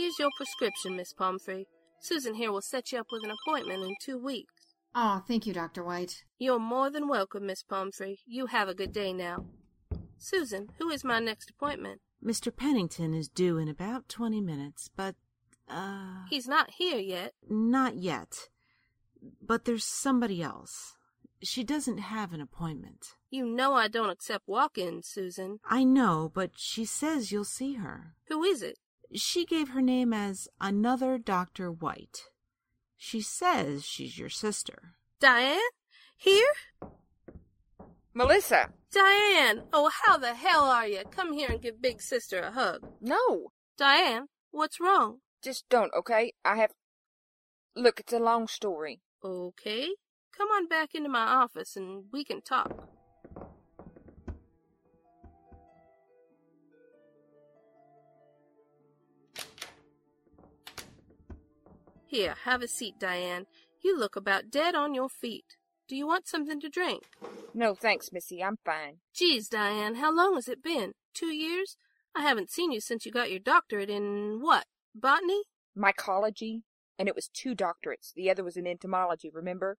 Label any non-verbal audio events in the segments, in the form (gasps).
Here's your prescription, Miss Pomfrey. Susan here will set you up with an appointment in two weeks. Oh, thank you, Dr. White. You're more than welcome, Miss Pomfrey. You have a good day now. Susan, who is my next appointment? Mr. Pennington is due in about twenty minutes, but, uh. He's not here yet. Not yet. But there's somebody else. She doesn't have an appointment. You know I don't accept walk ins, Susan. I know, but she says you'll see her. Who is it? She gave her name as another Dr. White. She says she's your sister. Diane? Here? Melissa! Diane! Oh, how the hell are you? Come here and give Big Sister a hug. No! Diane, what's wrong? Just don't, okay? I have. Look, it's a long story. Okay. Come on back into my office and we can talk. Here, have a seat, Diane. You look about dead on your feet. Do you want something to drink? No, thanks, Missy. I'm fine. Geez, Diane, how long has it been? Two years? I haven't seen you since you got your doctorate in what? Botany? Mycology. And it was two doctorates. The other was in entomology, remember?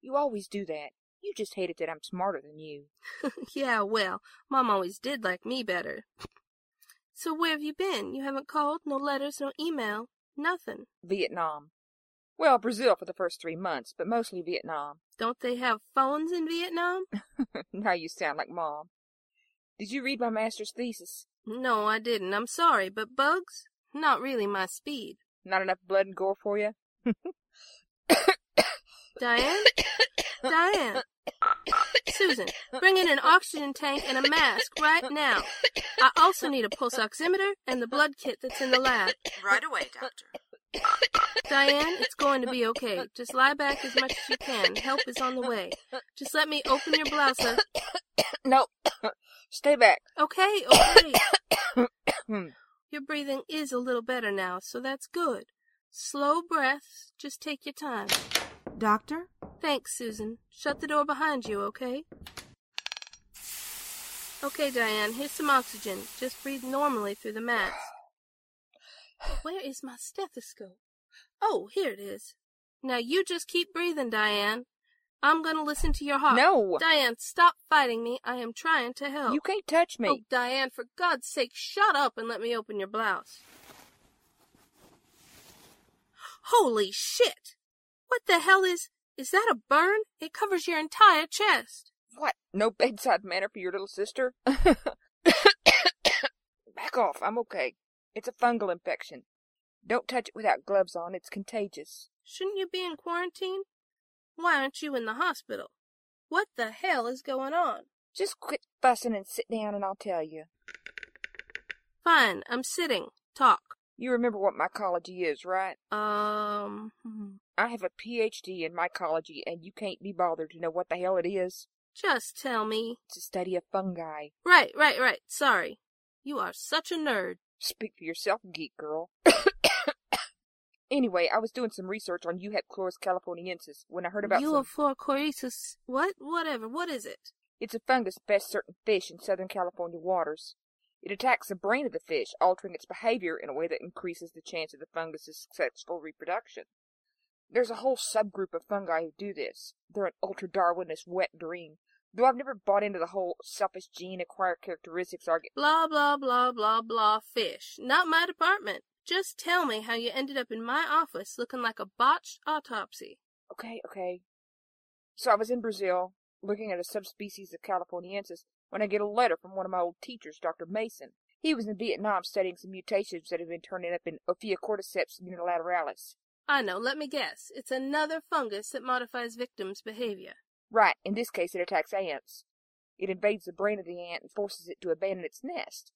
You always do that. You just hate it that I'm smarter than you. (laughs) yeah, well, Mom always did like me better. So where have you been? You haven't called? No letters, no email? Nothing. Vietnam. Well, Brazil for the first three months, but mostly Vietnam. Don't they have phones in Vietnam? (laughs) now you sound like Mom. Did you read my master's thesis? No, I didn't. I'm sorry, but bugs? Not really my speed. Not enough blood and gore for you? Diane? (coughs) Diane! Susan, bring in an oxygen tank and a mask right now. I also need a pulse oximeter and the blood kit that's in the lab. Right away, Doctor. Diane, it's going to be okay. Just lie back as much as you can. Help is on the way. Just let me open your blouse up. no. Stay back. Okay, okay. Hmm. your breathing is a little better now, so that's good. Slow breaths. Just take your time. Doctor? Thanks, Susan. Shut the door behind you, okay? Okay, Diane, here's some oxygen. Just breathe normally through the mask. Where is my stethoscope? Oh, here it is. Now you just keep breathing, Diane. I'm gonna listen to your heart. No! Diane, stop fighting me. I am trying to help. You can't touch me. Oh, Diane, for God's sake, shut up and let me open your blouse. Holy shit! What the hell is. Is that a burn? It covers your entire chest. What? No bedside manner for your little sister? (coughs) Back off. I'm okay. It's a fungal infection. Don't touch it without gloves on. It's contagious. Shouldn't you be in quarantine? Why aren't you in the hospital? What the hell is going on? Just quit fussing and sit down and I'll tell you. Fine, I'm sitting. Talk. You remember what mycology is, right? Um. I have a PhD in mycology, and you can't be bothered to know what the hell it is. Just tell me. It's a study of fungi. Right, right, right. Sorry. You are such a nerd. Speak for yourself, geek girl. (coughs) anyway, I was doing some research on Euhaplorchis californiensis when I heard about. Euphorchoresis. What? Whatever. What is it? It's a fungus that best certain fish in Southern California waters. It attacks the brain of the fish, altering its behavior in a way that increases the chance of the fungus's successful reproduction. There's a whole subgroup of fungi who do this. They're an ultra-Darwinist wet dream. Though I've never bought into the whole selfish gene acquired characteristics argument. Blah, blah, blah, blah, blah, fish. Not my department. Just tell me how you ended up in my office looking like a botched autopsy. Okay, okay. So I was in Brazil, looking at a subspecies of Californiensis, when I get a letter from one of my old teachers, Dr. Mason. He was in Vietnam studying some mutations that have been turning up in Ophiocordyceps unilateralis. I know, let me guess. It's another fungus that modifies victims' behavior. Right, in this case it attacks ants. It invades the brain of the ant and forces it to abandon its nest.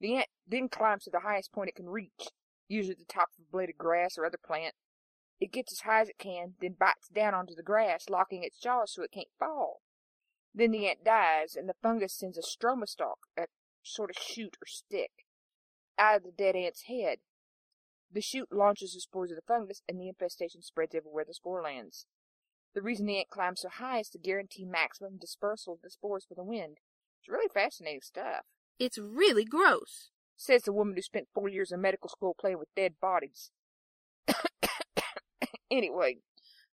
The ant then climbs to the highest point it can reach, usually the top of a blade of grass or other plant. It gets as high as it can, then bites down onto the grass, locking its jaws so it can't fall. Then the ant dies, and the fungus sends a stroma stalk, a sort of shoot or stick, out of the dead ant's head. The shoot launches the spores of the fungus, and the infestation spreads everywhere the spore lands. The reason the ant climbs so high is to guarantee maximum dispersal of the spores for the wind. It's really fascinating stuff. It's really gross. Says the woman who spent four years in medical school playing with dead bodies. (coughs) anyway,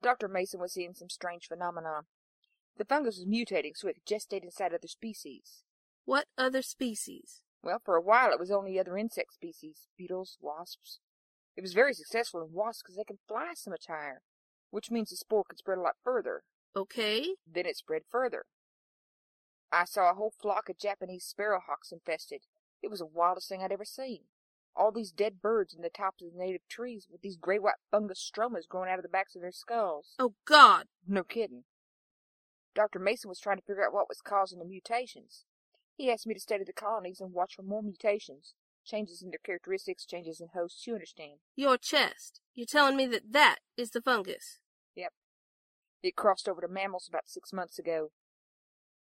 Dr. Mason was seeing some strange phenomenon. The fungus was mutating so it could gestate inside other species. What other species? Well, for a while it was only other insect species, beetles, wasps. It was very successful in wasps because they can fly so much higher, which means the spore could spread a lot further. Okay. Then it spread further. I saw a whole flock of Japanese sparrowhawks infested. It was the wildest thing I'd ever seen. All these dead birds in the tops of the native trees with these gray white fungus stromas growing out of the backs of their skulls. Oh, God. No kidding. Dr. Mason was trying to figure out what was causing the mutations. He asked me to study the colonies and watch for more mutations. Changes in their characteristics, changes in hosts, you understand. Your chest. You're telling me that that is the fungus. Yep. It crossed over to mammals about six months ago.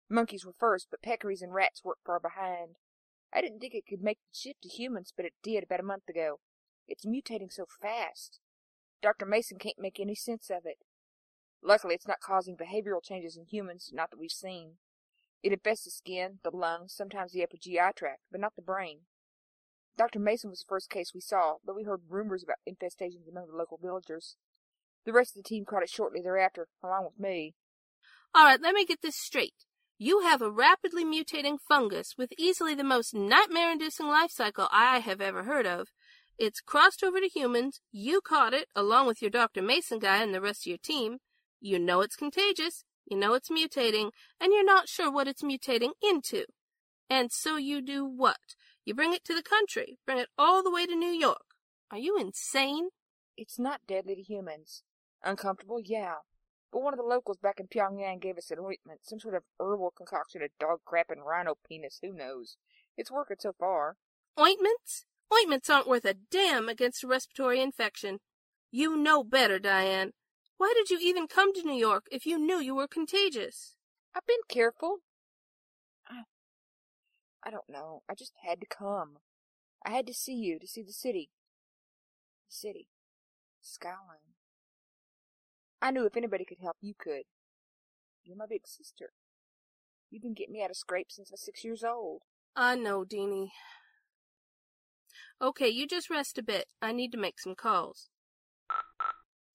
Monkeys were first, but peccaries and rats weren't far behind. I didn't think it could make the shift to humans, but it did about a month ago. It's mutating so fast. Dr. Mason can't make any sense of it. Luckily, it's not causing behavioral changes in humans, not that we've seen. It infests the skin, the lungs, sometimes the upper GI tract, but not the brain. Dr. Mason was the first case we saw, but we heard rumors about infestations among the local villagers. The rest of the team caught it shortly thereafter, along with me. All right, let me get this straight. You have a rapidly mutating fungus with easily the most nightmare inducing life cycle I have ever heard of. It's crossed over to humans. You caught it, along with your Dr. Mason guy and the rest of your team. You know it's contagious. You know it's mutating, and you're not sure what it's mutating into. And so you do what? You bring it to the country, bring it all the way to New York. Are you insane? It's not deadly to humans. Uncomfortable, yeah. But one of the locals back in Pyongyang gave us an ointment, some sort of herbal concoction of dog crap and rhino penis, who knows. It's working so far. Ointments? Ointments aren't worth a damn against a respiratory infection. You know better, Diane. Why did you even come to New York if you knew you were contagious? I've been careful. I, I don't know. I just had to come. I had to see you, to see the city. The city. Skyline. I knew if anybody could help, you could. You're my big sister. You've been getting me out of scrapes since I was six years old. I know, Deanie. Okay, you just rest a bit. I need to make some calls.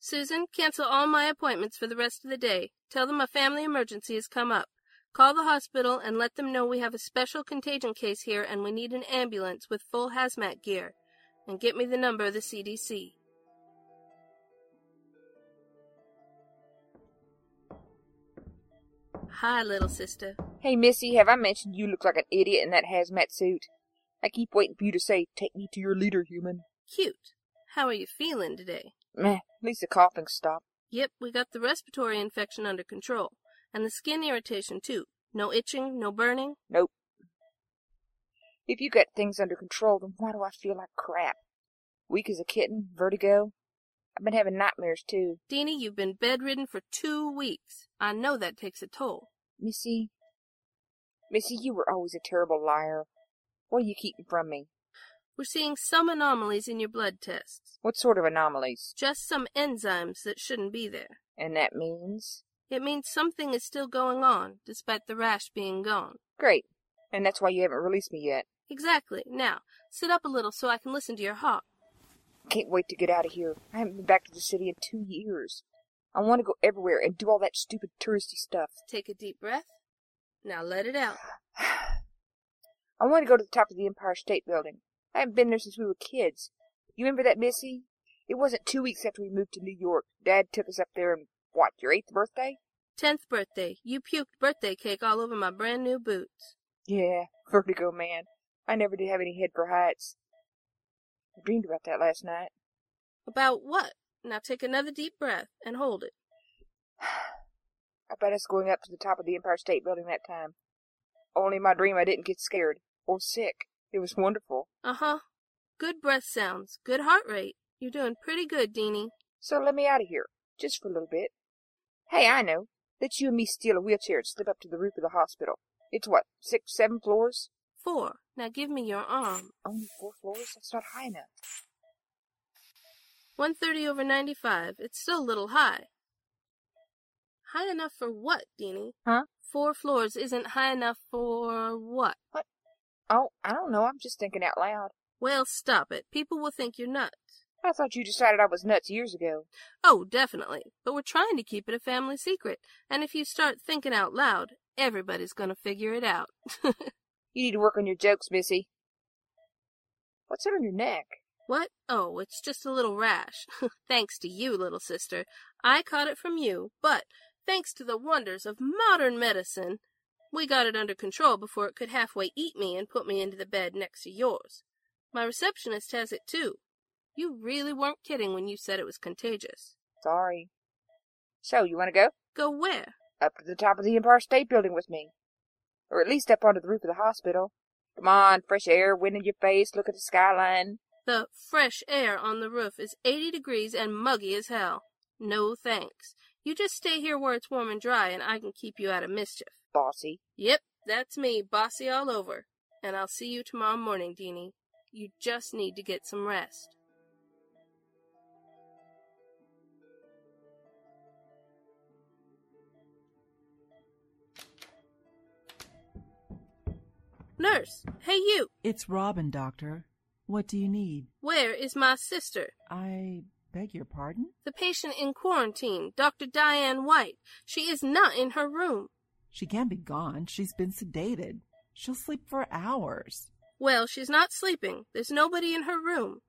Susan, cancel all my appointments for the rest of the day. Tell them a family emergency has come up. Call the hospital and let them know we have a special contagion case here and we need an ambulance with full hazmat gear. And get me the number of the CDC. Hi, little sister. Hey, Missy, have I mentioned you look like an idiot in that hazmat suit? I keep waiting for you to say, take me to your leader, human. Cute. How are you feeling today? Meh, least the coughing stopped. Yep, we got the respiratory infection under control. And the skin irritation, too. No itching, no burning. Nope. If you got things under control, then why do I feel like crap? Weak as a kitten, vertigo. I've been having nightmares, too. Deanie, you've been bedridden for two weeks. I know that takes a toll. Missy, Missy, you were always a terrible liar. What are you keeping from me? We're seeing some anomalies in your blood tests. What sort of anomalies? Just some enzymes that shouldn't be there. And that means? It means something is still going on, despite the rash being gone. Great. And that's why you haven't released me yet. Exactly. Now, sit up a little so I can listen to your heart. Can't wait to get out of here. I haven't been back to the city in two years. I want to go everywhere and do all that stupid touristy stuff. Take a deep breath. Now let it out. (sighs) I want to go to the top of the Empire State Building. I haven't been there since we were kids. You remember that, Missy? It wasn't two weeks after we moved to New York. Dad took us up there on, what, your eighth birthday? Tenth birthday. You puked birthday cake all over my brand new boots. Yeah, vertigo, man. I never did have any head for heights. I dreamed about that last night. About what? Now take another deep breath and hold it. (sighs) I bet us going up to the top of the Empire State Building that time. Only in my dream I didn't get scared or sick. It was wonderful. Uh huh. Good breath sounds. Good heart rate. You're doing pretty good, Deanie. So let me out of here, just for a little bit. Hey, I know. Let you and me steal a wheelchair and slip up to the roof of the hospital. It's what, six, seven floors? Four. Now give me your arm. Only four floors? That's not high enough. 130 over 95. It's still a little high. High enough for what, Deanie? Huh? Four floors isn't high enough for what? Oh, I don't know. I'm just thinking out loud. Well, stop it. People will think you're nuts. I thought you decided I was nuts years ago. Oh, definitely. But we're trying to keep it a family secret. And if you start thinking out loud, everybody's going to figure it out. (laughs) You need to work on your jokes, Missy. What's that on your neck? what? Oh, it's just a little rash. (laughs) thanks to you, little sister. I caught it from you, but thanks to the wonders of modern medicine, we got it under control before it could halfway eat me and put me into the bed next to yours. My receptionist has it too. You really weren't kidding when you said it was contagious. Sorry. So, you want to go? Go where? Up to the top of the Empire State Building with me. Or at least up onto the roof of the hospital. Come on, fresh air, wind in your face, look at the skyline. The fresh air on the roof is 80 degrees and muggy as hell. No thanks. You just stay here where it's warm and dry and I can keep you out of mischief. Bossy. Yep, that's me, bossy all over. And I'll see you tomorrow morning, Deanie. You just need to get some rest. Nurse, hey you, It's Robin, Doctor. What do you need? where is my sister? I beg your pardon? The patient in quarantine, Dr. Diane White. She is not in her room. She can't be gone. She's been sedated. She'll sleep for hours. Well, she's not sleeping. There's nobody in her room.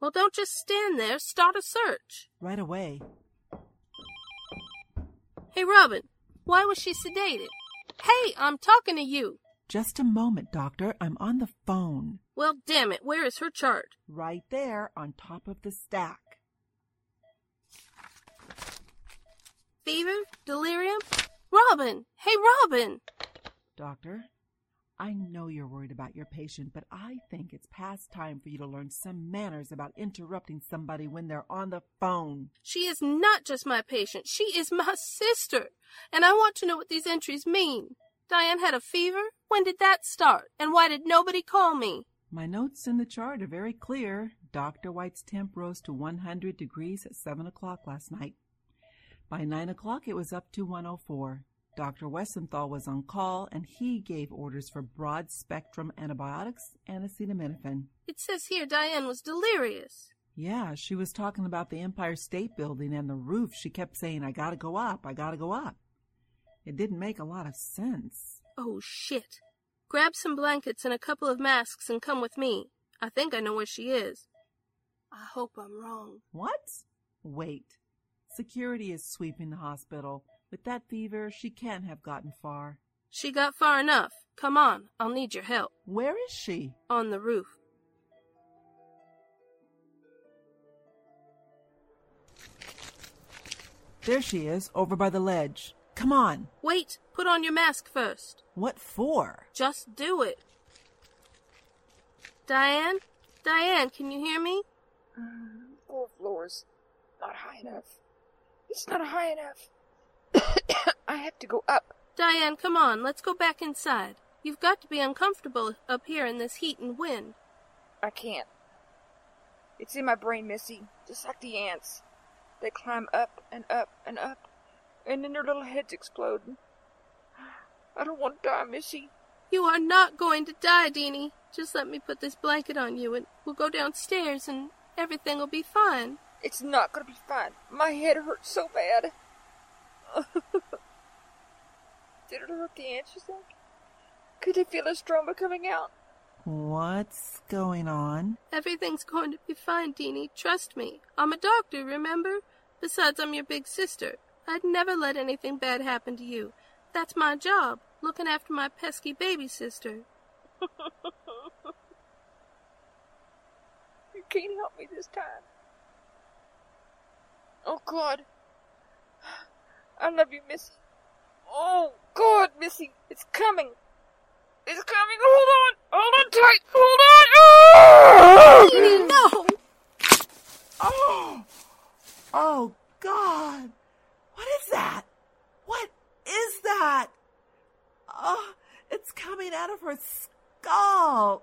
Well, don't just stand there. Start a search. Right away. Hey, Robin, why was she sedated? Hey, I'm talking to you. Just a moment, Doctor. I'm on the phone. Well, damn it, where is her chart? Right there on top of the stack. Fever? Delirium? Robin! Hey, Robin! Doctor, I know you're worried about your patient, but I think it's past time for you to learn some manners about interrupting somebody when they're on the phone. She is not just my patient. She is my sister. And I want to know what these entries mean. Diane had a fever? When did that start? And why did nobody call me? My notes in the chart are very clear. Dr. White's temp rose to 100 degrees at 7 o'clock last night. By 9 o'clock, it was up to 104. Dr. Wessenthal was on call, and he gave orders for broad spectrum antibiotics and acetaminophen. It says here Diane was delirious. Yeah, she was talking about the Empire State Building and the roof. She kept saying, I gotta go up, I gotta go up. It didn't make a lot of sense. Oh, shit. Grab some blankets and a couple of masks and come with me. I think I know where she is. I hope I'm wrong. What? Wait. Security is sweeping the hospital. With that fever, she can't have gotten far. She got far enough. Come on, I'll need your help. Where is she? On the roof. There she is, over by the ledge. Come on. Wait, put on your mask first. What for? Just do it. Diane? Diane, can you hear me? Four floors. Not high enough. It's not high enough. (coughs) I have to go up. Diane, come on, let's go back inside. You've got to be uncomfortable up here in this heat and wind. I can't. It's in my brain, Missy, just like the ants. They climb up and up and up, and then their little heads explode. I don't want to die, Missy. You are not going to die, Deanie. Just let me put this blanket on you and we'll go downstairs and everything will be fine. It's not gonna be fine. My head hurts so bad. (laughs) Did it hurt the ants, you think? Could you feel a stroma coming out? What's going on? Everything's going to be fine, Deanie. Trust me. I'm a doctor, remember? Besides, I'm your big sister. I'd never let anything bad happen to you. That's my job, looking after my pesky baby sister. (laughs) You can't help me this time. Oh, God. I love you, Missy. Oh, God, Missy. It's coming. It's coming. Hold on. Hold on tight. Hold on. Deanie, no! Oh! (gasps) Oh, God! What is that? What is that? Oh, it's coming out of her skull.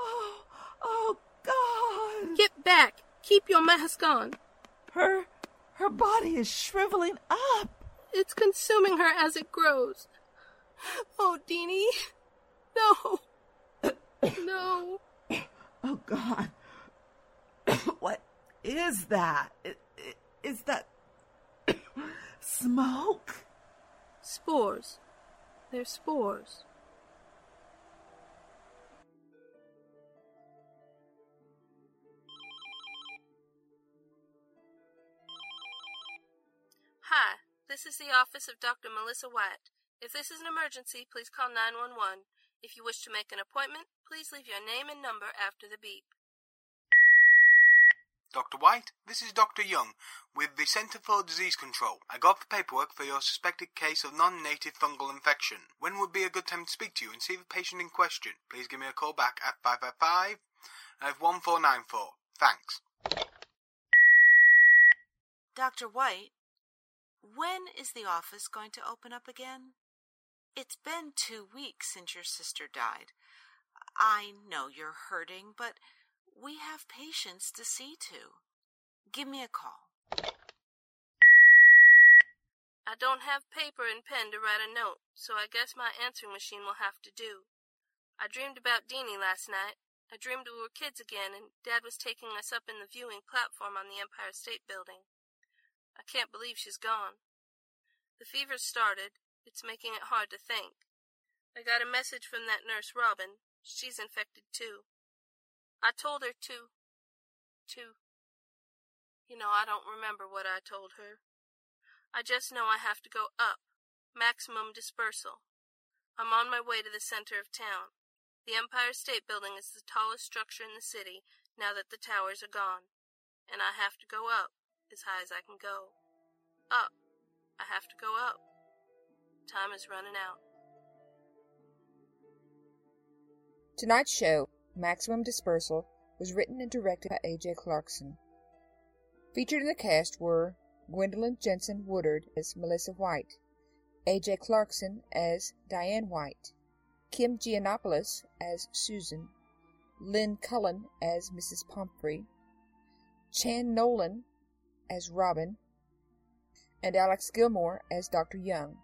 Oh, oh, God! Get back! Keep your mask on. Her, her body is shriveling up. It's consuming her as it grows. Oh, Deanie. No. (coughs) No. Oh, God. (coughs) what is that? I- i- that (coughs) smoke? Spores. They're spores. This is the office of Dr. Melissa White. If this is an emergency, please call 911. If you wish to make an appointment, please leave your name and number after the beep. Dr. White, this is Dr. Young with the Center for Disease Control. I got the paperwork for your suspected case of non-native fungal infection. When would be a good time to speak to you and see the patient in question? Please give me a call back at 555 uh, 1494. Thanks. Dr. White, when is the office going to open up again? It's been two weeks since your sister died. I know you're hurting, but we have patients to see to. Give me a call. I don't have paper and pen to write a note, so I guess my answering machine will have to do. I dreamed about Deanie last night. I dreamed we were kids again, and Dad was taking us up in the viewing platform on the Empire State Building. I can't believe she's gone. The fever's started. It's making it hard to think. I got a message from that nurse, Robin. She's infected too. I told her to. to. You know, I don't remember what I told her. I just know I have to go up. Maximum dispersal. I'm on my way to the center of town. The Empire State Building is the tallest structure in the city now that the towers are gone. And I have to go up as high as I can go. Up. I have to go up. Time is running out. Tonight's show, Maximum Dispersal, was written and directed by A.J. Clarkson. Featured in the cast were Gwendolyn Jensen Woodard as Melissa White, A.J. Clarkson as Diane White, Kim Gianopolous as Susan, Lyn Cullen as Mrs. Pomfrey, Chan Nolan as Robin, and Alex Gilmore as Dr. Young.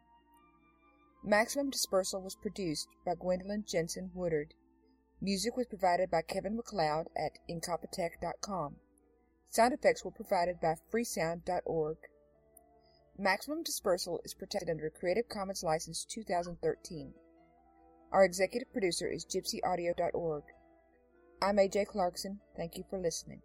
Maximum Dispersal was produced by Gwendolyn Jensen Woodard. Music was provided by Kevin MacLeod at Incompetech.com. Sound effects were provided by freesound.org. Maximum Dispersal is protected under Creative Commons License 2013. Our executive producer is gypsyaudio.org. I'm AJ Clarkson. Thank you for listening.